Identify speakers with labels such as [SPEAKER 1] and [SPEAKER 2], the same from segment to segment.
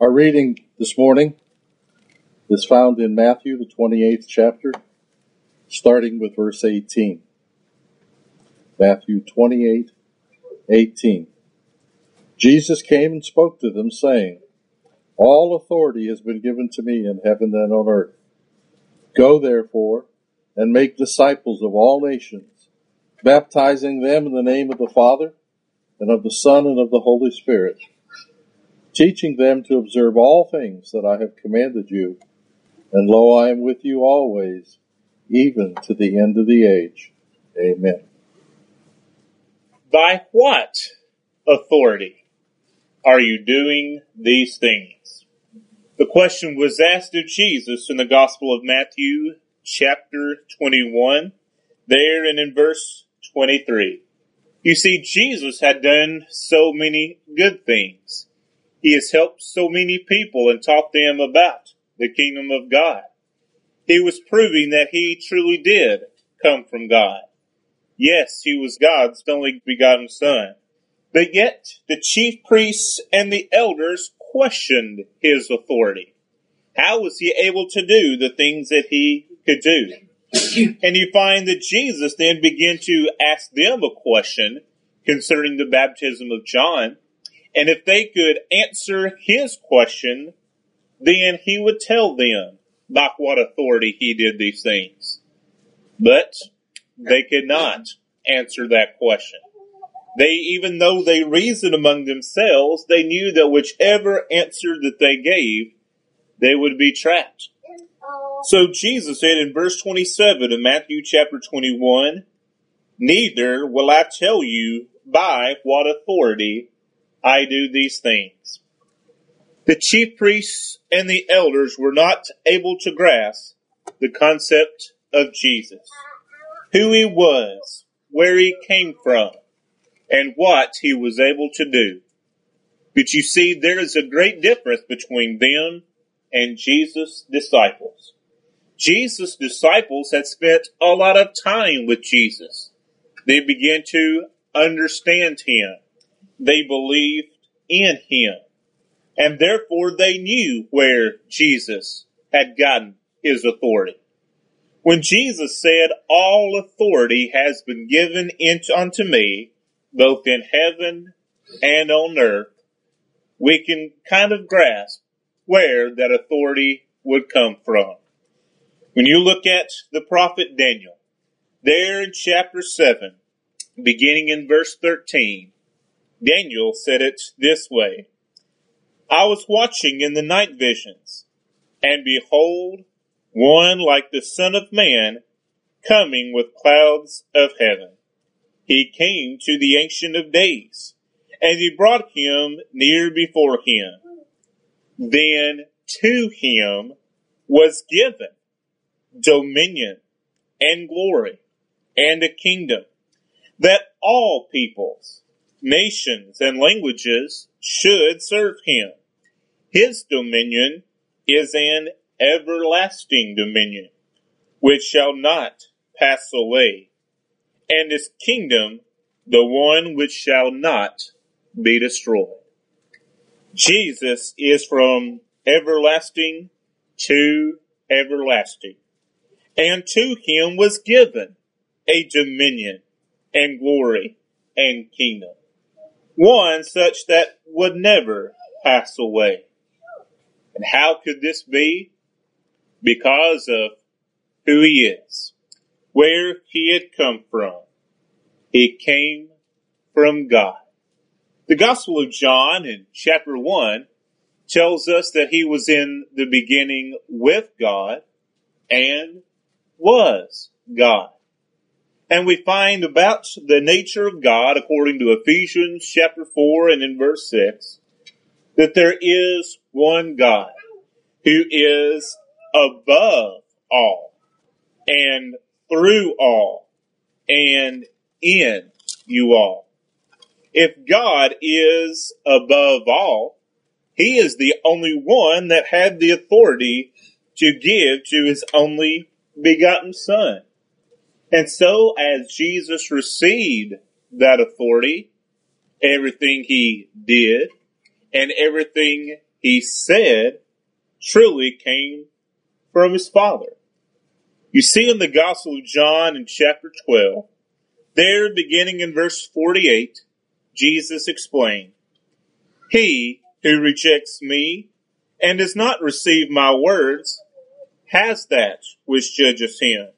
[SPEAKER 1] Our reading this morning is found in Matthew, the 28th chapter, starting with verse 18. Matthew 28, 18. Jesus came and spoke to them, saying, All authority has been given to me in heaven and on earth. Go therefore and make disciples of all nations, baptizing them in the name of the Father, and of the Son, and of the Holy Spirit teaching them to observe all things that I have commanded you. And lo, I am with you always, even to the end of the age. Amen.
[SPEAKER 2] By what authority are you doing these things? The question was asked of Jesus in the Gospel of Matthew, chapter 21, there and in verse 23. You see, Jesus had done so many good things. He has helped so many people and taught them about the kingdom of God. He was proving that he truly did come from God. Yes, he was God's only begotten son. But yet the chief priests and the elders questioned his authority. How was he able to do the things that he could do? and you find that Jesus then began to ask them a question concerning the baptism of John and if they could answer his question, then he would tell them by what authority he did these things. But they could not answer that question. They, even though they reasoned among themselves, they knew that whichever answer that they gave, they would be trapped. So Jesus said in verse 27 of Matthew chapter 21, Neither will I tell you by what authority I do these things. The chief priests and the elders were not able to grasp the concept of Jesus, who he was, where he came from, and what he was able to do. But you see, there is a great difference between them and Jesus' disciples. Jesus' disciples had spent a lot of time with Jesus. They began to understand him they believed in him. And therefore they knew where Jesus had gotten his authority. When Jesus said, all authority has been given unto me, both in heaven and on earth, we can kind of grasp where that authority would come from. When you look at the prophet Daniel, there in chapter 7, beginning in verse 13, Daniel said it this way I was watching in the night visions, and behold, one like the Son of Man coming with clouds of heaven. He came to the Ancient of Days, and he brought him near before him. Then to him was given dominion and glory and a kingdom that all peoples nations, and languages should serve him. His dominion is an everlasting dominion, which shall not pass away, and his kingdom the one which shall not be destroyed. Jesus is from everlasting to everlasting, and to him was given a dominion and glory and kingdom one such that would never pass away. And how could this be? Because of who he is, where he had come from. He came from God. The Gospel of John in chapter 1 tells us that he was in the beginning with God and was God. And we find about the nature of God, according to Ephesians chapter 4 and in verse 6, that there is one God who is above all and through all and in you all. If God is above all, He is the only one that had the authority to give to His only begotten Son. And so as Jesus received that authority, everything he did and everything he said truly came from his Father. You see in the Gospel of John in chapter 12, there beginning in verse 48, Jesus explained, He who rejects me and does not receive my words has that which judges him.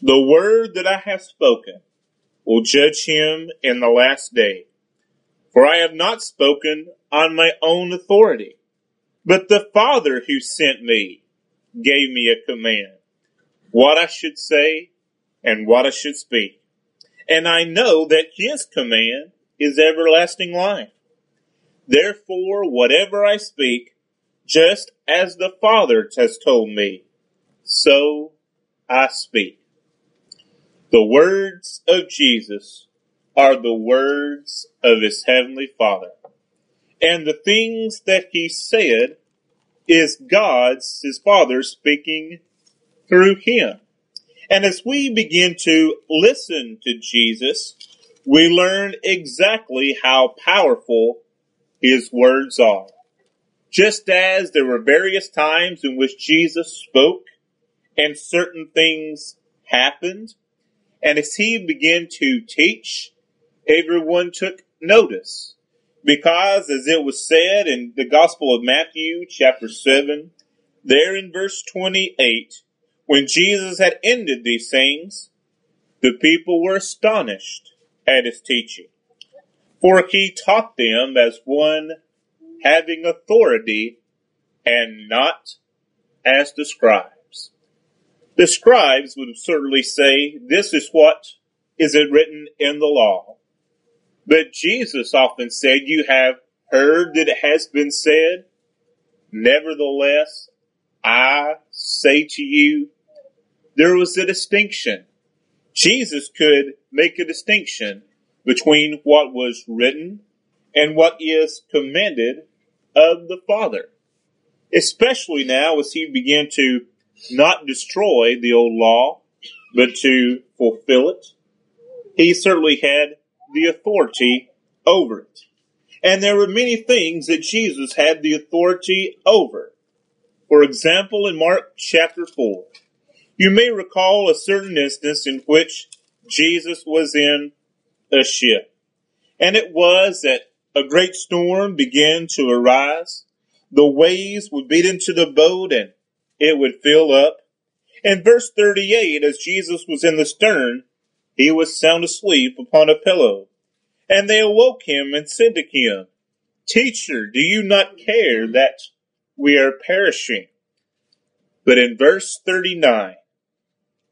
[SPEAKER 2] The word that I have spoken will judge him in the last day. For I have not spoken on my own authority, but the Father who sent me gave me a command, what I should say and what I should speak. And I know that his command is everlasting life. Therefore, whatever I speak, just as the Father has told me, so I speak. The words of Jesus are the words of his heavenly Father. And the things that he said is God's, his Father, speaking through him. And as we begin to listen to Jesus, we learn exactly how powerful his words are. Just as there were various times in which Jesus spoke and certain things happened, and as he began to teach, everyone took notice. Because as it was said in the Gospel of Matthew chapter 7, there in verse 28, when Jesus had ended these things, the people were astonished at his teaching. For he taught them as one having authority and not as the scribes. The scribes would certainly say, this is what is it written in the law. But Jesus often said, you have heard that it has been said. Nevertheless, I say to you, there was a distinction. Jesus could make a distinction between what was written and what is commanded of the Father. Especially now as he began to not destroy the old law, but to fulfill it. He certainly had the authority over it. And there were many things that Jesus had the authority over. For example, in Mark chapter 4, you may recall a certain instance in which Jesus was in a ship. And it was that a great storm began to arise. The waves would beat into the boat and it would fill up. In verse 38, as Jesus was in the stern, he was sound asleep upon a pillow. And they awoke him and said to him, Teacher, do you not care that we are perishing? But in verse 39,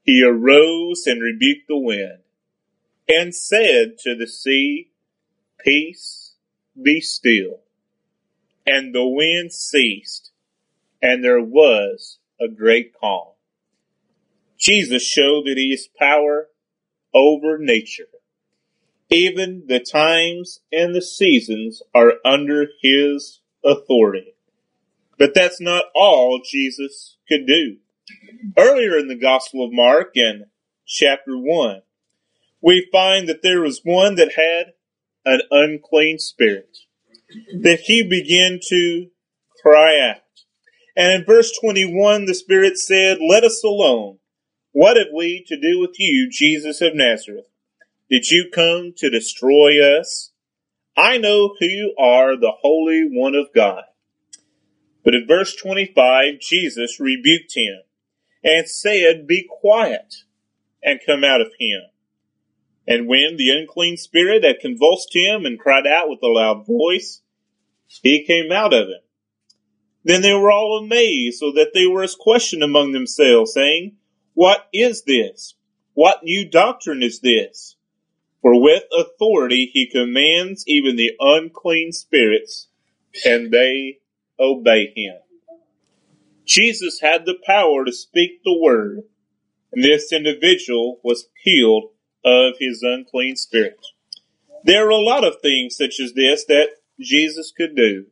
[SPEAKER 2] he arose and rebuked the wind and said to the sea, Peace, be still. And the wind ceased, and there was a great calm. Jesus showed that he has power over nature. Even the times and the seasons are under his authority. But that's not all Jesus could do. Earlier in the Gospel of Mark in chapter 1, we find that there was one that had an unclean spirit, that he began to cry out. And in verse 21, the Spirit said, Let us alone. What have we to do with you, Jesus of Nazareth? Did you come to destroy us? I know who you are, the Holy One of God. But in verse 25, Jesus rebuked him and said, Be quiet and come out of him. And when the unclean spirit had convulsed him and cried out with a loud voice, he came out of him. Then they were all amazed, so that they were as questioned among themselves, saying, What is this? What new doctrine is this? For with authority he commands even the unclean spirits, and they obey him. Jesus had the power to speak the word, and this individual was healed of his unclean spirit. There are a lot of things such as this that Jesus could do.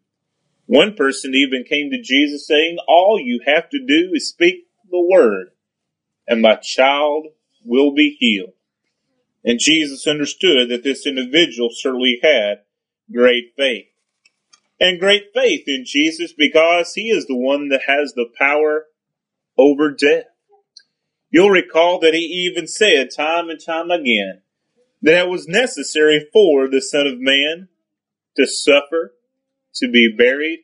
[SPEAKER 2] One person even came to Jesus saying, All you have to do is speak the word, and my child will be healed. And Jesus understood that this individual certainly had great faith. and great faith in Jesus because he is the one that has the power over death. You'll recall that he even said time and time again that it was necessary for the Son of Man to suffer, to be buried,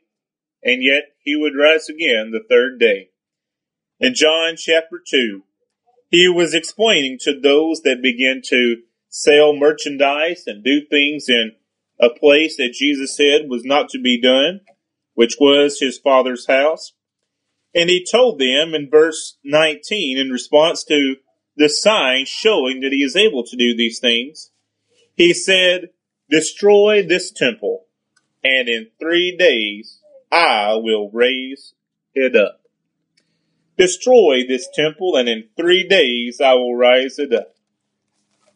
[SPEAKER 2] and yet he would rise again the third day. In John chapter 2, he was explaining to those that begin to sell merchandise and do things in a place that Jesus said was not to be done, which was his father's house. And he told them in verse 19, in response to the sign showing that he is able to do these things, he said, Destroy this temple, and in three days I will raise it up. Destroy this temple, and in three days I will raise it up.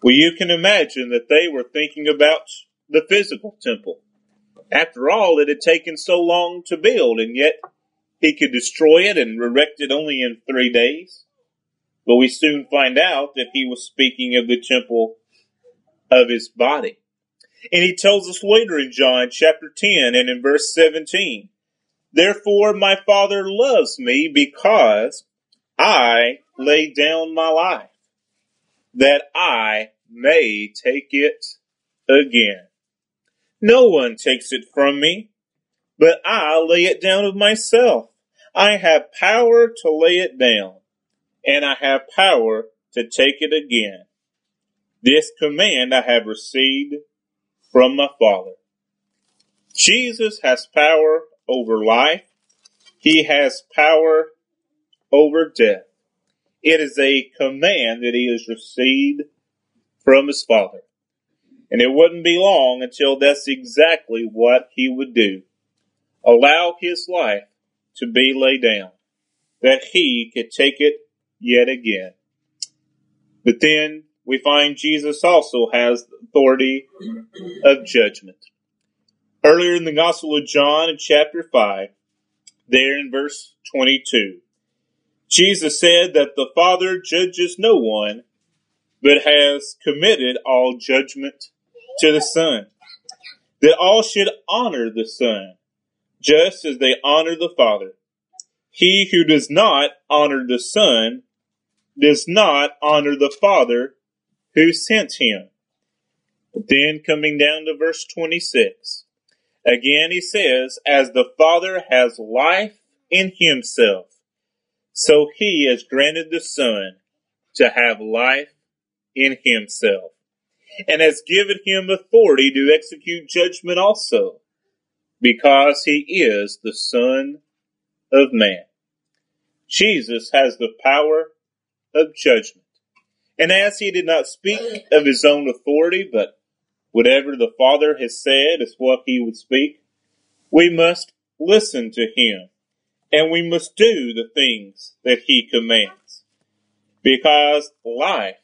[SPEAKER 2] Well, you can imagine that they were thinking about the physical temple. After all, it had taken so long to build, and yet he could destroy it and erect it only in three days. But we soon find out that he was speaking of the temple of his body. And he tells us later in John chapter 10 and in verse 17, Therefore my Father loves me because I lay down my life, that I may take it again. No one takes it from me, but I lay it down of myself. I have power to lay it down, and I have power to take it again. This command I have received from my Father. Jesus has power over life. He has power over death. It is a command that he has received from his Father. And it wouldn't be long until that's exactly what he would do. Allow his life to be laid down, that he could take it yet again. But then we find Jesus also has authority of judgment. Earlier in the Gospel of John in chapter 5, there in verse 22, Jesus said that the Father judges no one, but has committed all judgment to the Son, that all should honor the Son, just as they honor the Father. He who does not honor the Son does not honor the Father who sent him. Then coming down to verse 26, again he says, As the Father has life in himself, so he has granted the Son to have life in himself, and has given him authority to execute judgment also, because he is the Son of Man. Jesus has the power of judgment. And as he did not speak of his own authority, but whatever the Father has said is what he would speak, we must listen to him and we must do the things that he commands because life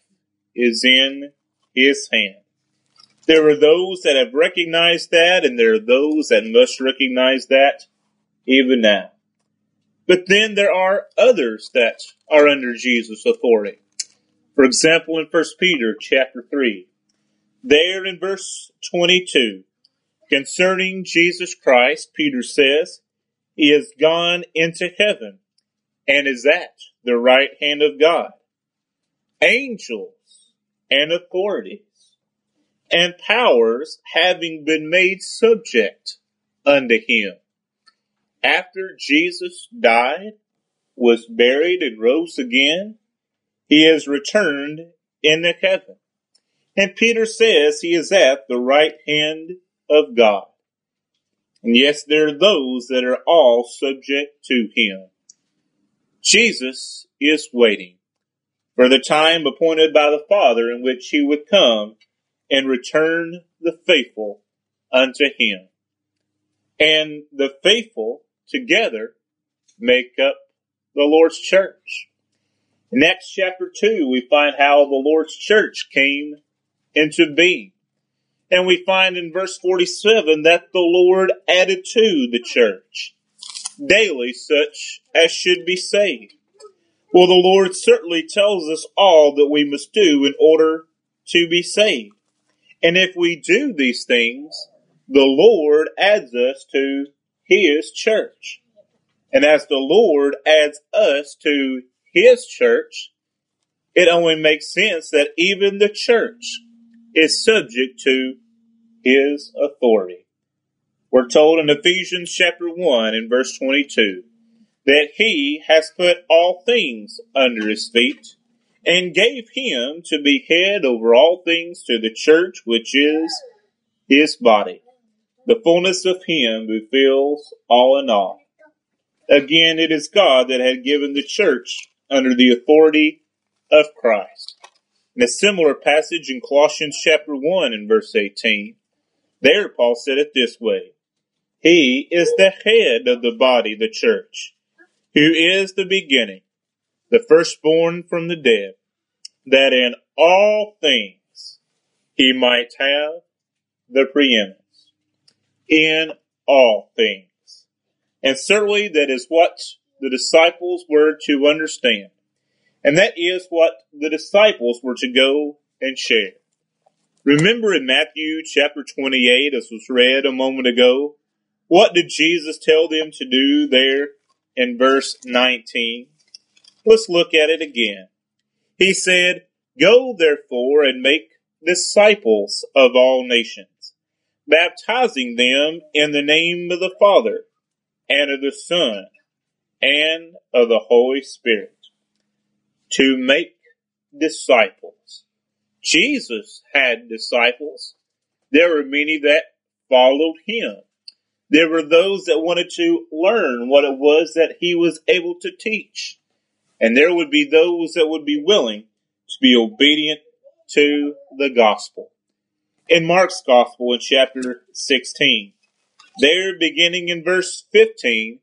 [SPEAKER 2] is in his hand. There are those that have recognized that and there are those that must recognize that even now. But then there are others that are under Jesus' authority. For example, in 1 Peter chapter 3, there in verse 22, concerning Jesus Christ, Peter says, He has gone into heaven and is at the right hand of God. Angels and authorities and powers having been made subject unto him. After Jesus died, was buried, and rose again, he has returned into heaven. And Peter says he is at the right hand of God. And yes, there are those that are all subject to him. Jesus is waiting for the time appointed by the Father in which he would come and return the faithful unto him. And the faithful together make up the Lord's church. In Acts chapter 2, we find how the Lord's church came into being. And we find in verse 47 that the Lord added to the church daily such as should be saved. Well, the Lord certainly tells us all that we must do in order to be saved. And if we do these things, the Lord adds us to His church. And as the Lord adds us to His church, it only makes sense that even the church is subject to His authority. We're told in Ephesians chapter 1 and verse 22 that He has put all things under His feet and gave Him to be head over all things to the church, which is His body the fullness of Him who fills all in all. Again, it is God that had given the church under the authority of Christ. In a similar passage in Colossians chapter 1 and verse 18, there Paul said it this way. He is the head of the body, the church, who is the beginning, the firstborn from the dead, that in all things he might have the preeminence in all things. And certainly that is what the disciples were to understand. And that is what the disciples were to go and share. Remember in Matthew chapter 28, as was read a moment ago, what did Jesus tell them to do there in verse 19? Let's look at it again. He said, Go therefore and make disciples of all nations baptizing them in the name of the Father and of the Son and of the Holy Spirit to make disciples. Jesus had disciples. There were many that followed him. There were those that wanted to learn what it was that he was able to teach. And there would be those that would be willing to be obedient to the gospel in Mark's Gospel in chapter 16. There, beginning in verse 15,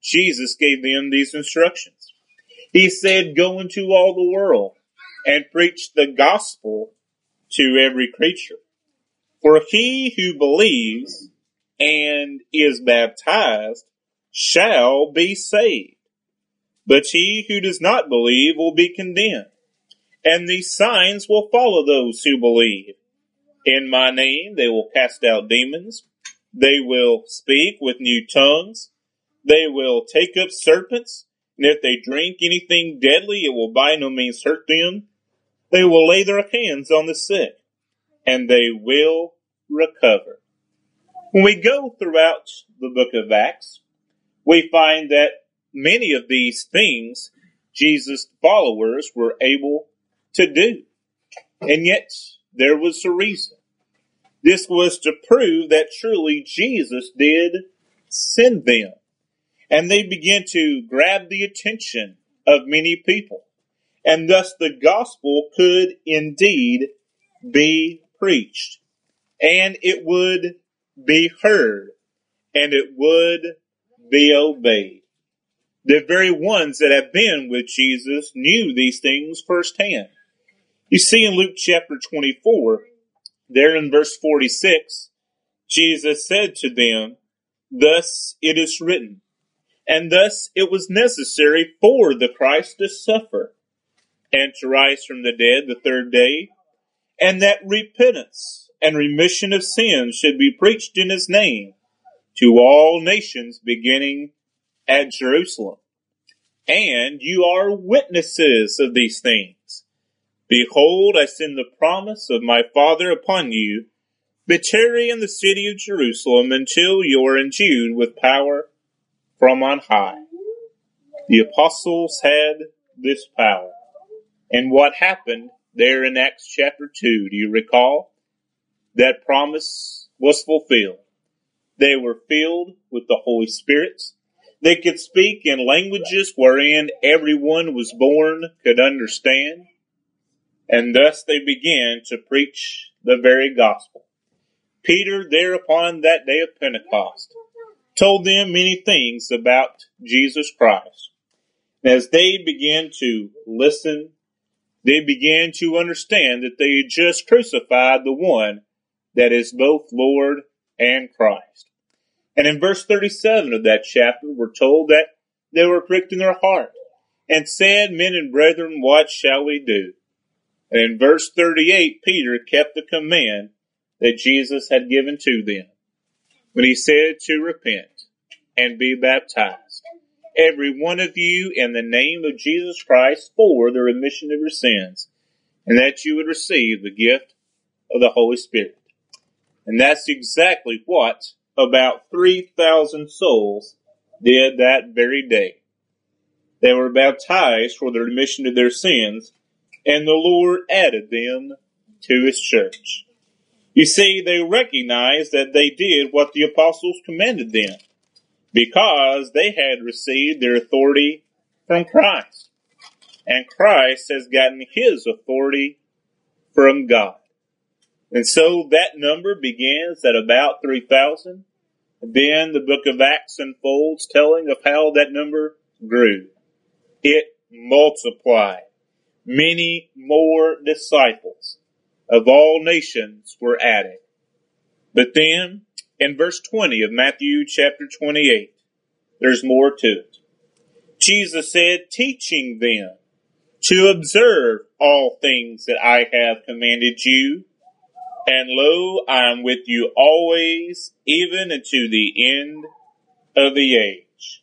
[SPEAKER 2] Jesus gave them these instructions. He said, Go into all the world and preach the gospel to every creature. For he who believes and is baptized shall be saved, but he who does not believe will be condemned. And these signs will follow those who believe. In my name they will cast out demons. They will speak with new tongues. They will take up serpents. And if they drink anything deadly, it will by no means hurt them. They will lay their hands on the sick and they will recover. When we go throughout the book of Acts, we find that many of these things Jesus' followers were able to do. And yet there was a reason. This was to prove that truly Jesus did send them. And they began to grab the attention of many people. And thus the gospel could indeed be preached. And it would be heard. And it would be obeyed. The very ones that have been with Jesus knew these things firsthand. You see in Luke chapter 24, there in verse 46, Jesus said to them, Thus it is written, and thus it was necessary for the Christ to suffer and to rise from the dead the third day, and that repentance and remission of sins should be preached in his name to all nations beginning at Jerusalem. And you are witnesses of these things. Behold, I send the promise of my Father upon you, but tarry in the city of Jerusalem until you are endued with power from on high. The apostles had this power. And what happened there in Acts chapter 2, do you recall? That promise was fulfilled. They were filled with the Holy Spirit. They could speak in languages wherein everyone was born could understand and thus they began to preach the very gospel. Peter, thereupon that day of Pentecost, told them many things about Jesus Christ. As they began to listen, they began to understand that they had just crucified the one that is both Lord and Christ. And in verse 37 of that chapter, we're told that they were pricked in their heart and said, Men and brethren, what shall we do? And in verse 38, Peter kept the command that Jesus had given to them. When he said to repent and be baptized, every one of you in the name of Jesus Christ for the remission of your sins, and that you would receive the gift of the Holy Spirit. And that's exactly what about 3,000 souls did that very day. They were baptized for the remission of their sins, and the Lord added them to his church. You see, they recognized that they did what the apostles commanded them because they had received their authority from Christ. And Christ has gotten his authority from God. And so that number begins at about 3,000. Then the book of Acts unfolds telling of how that number grew. It multiplied. Many more disciples of all nations were added. But then, in verse 20 of Matthew chapter 28, there's more to it. Jesus said, teaching them to observe all things that I have commanded you. And lo, I am with you always, even unto the end of the age.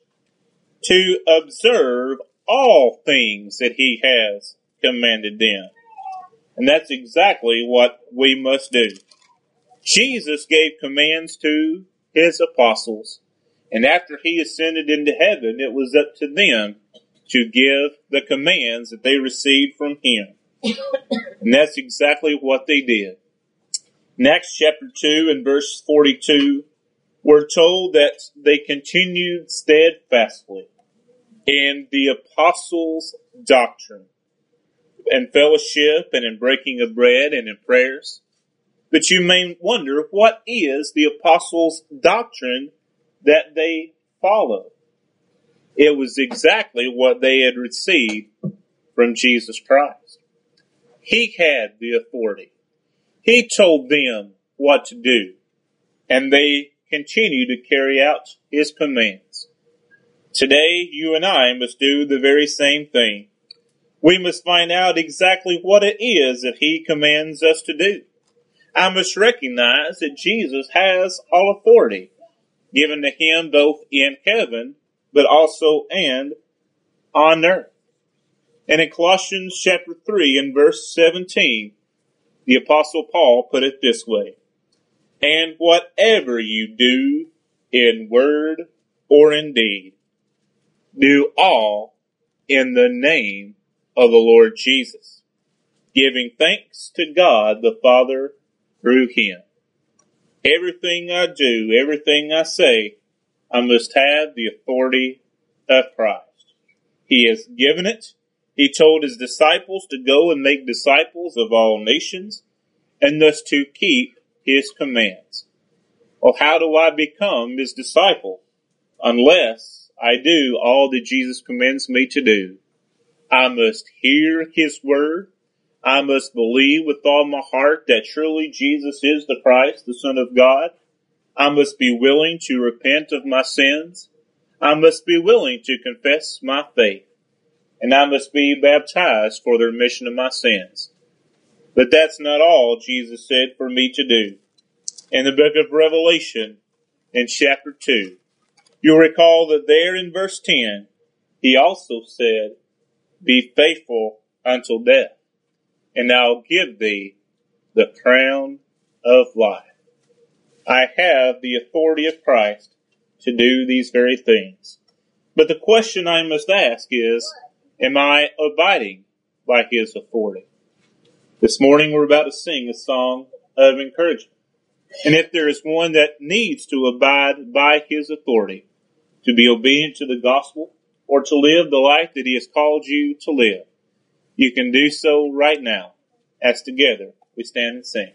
[SPEAKER 2] To observe all things that he has commanded them. And that's exactly what we must do. Jesus gave commands to his apostles, and after he ascended into heaven, it was up to them to give the commands that they received from him. and that's exactly what they did. Acts, chapter 2 and verse 42, we're told that they continued steadfastly in the apostles' doctrine and fellowship and in breaking of bread and in prayers. But you may wonder what is the apostles' doctrine that they follow? It was exactly what they had received from Jesus Christ. He had the authority. He told them what to do, and they continue to carry out his commands. Today, you and I must do the very same thing we must find out exactly what it is that he commands us to do. I must recognize that Jesus has all authority given to him both in heaven, but also and on earth. And in Colossians chapter 3 and verse 17, the apostle Paul put it this way, and whatever you do in word or in deed, do all in the name of the Lord Jesus, giving thanks to God the Father through him. Everything I do, everything I say, I must have the authority of Christ. He has given it. He told his disciples to go and make disciples of all nations and thus to keep his commands. Well, how do I become his disciple? Unless I do all that Jesus commands me to do. I must hear his word. I must believe with all my heart that truly Jesus is the Christ, the Son of God. I must be willing to repent of my sins. I must be willing to confess my faith. And I must be baptized for the remission of my sins. But that's not all Jesus said for me to do. In the book of Revelation, in chapter 2, you'll recall that there in verse 10, he also said, be faithful until death, and I'll give thee the crown of life. I have the authority of Christ to do these very things. But the question I must ask is, am I abiding by his authority? This morning we're about to sing a song of encouragement. And if there is one that needs to abide by his authority, to be obedient to the gospel, or to live the life that He has called you to live. You can do so right now as together we stand and sing.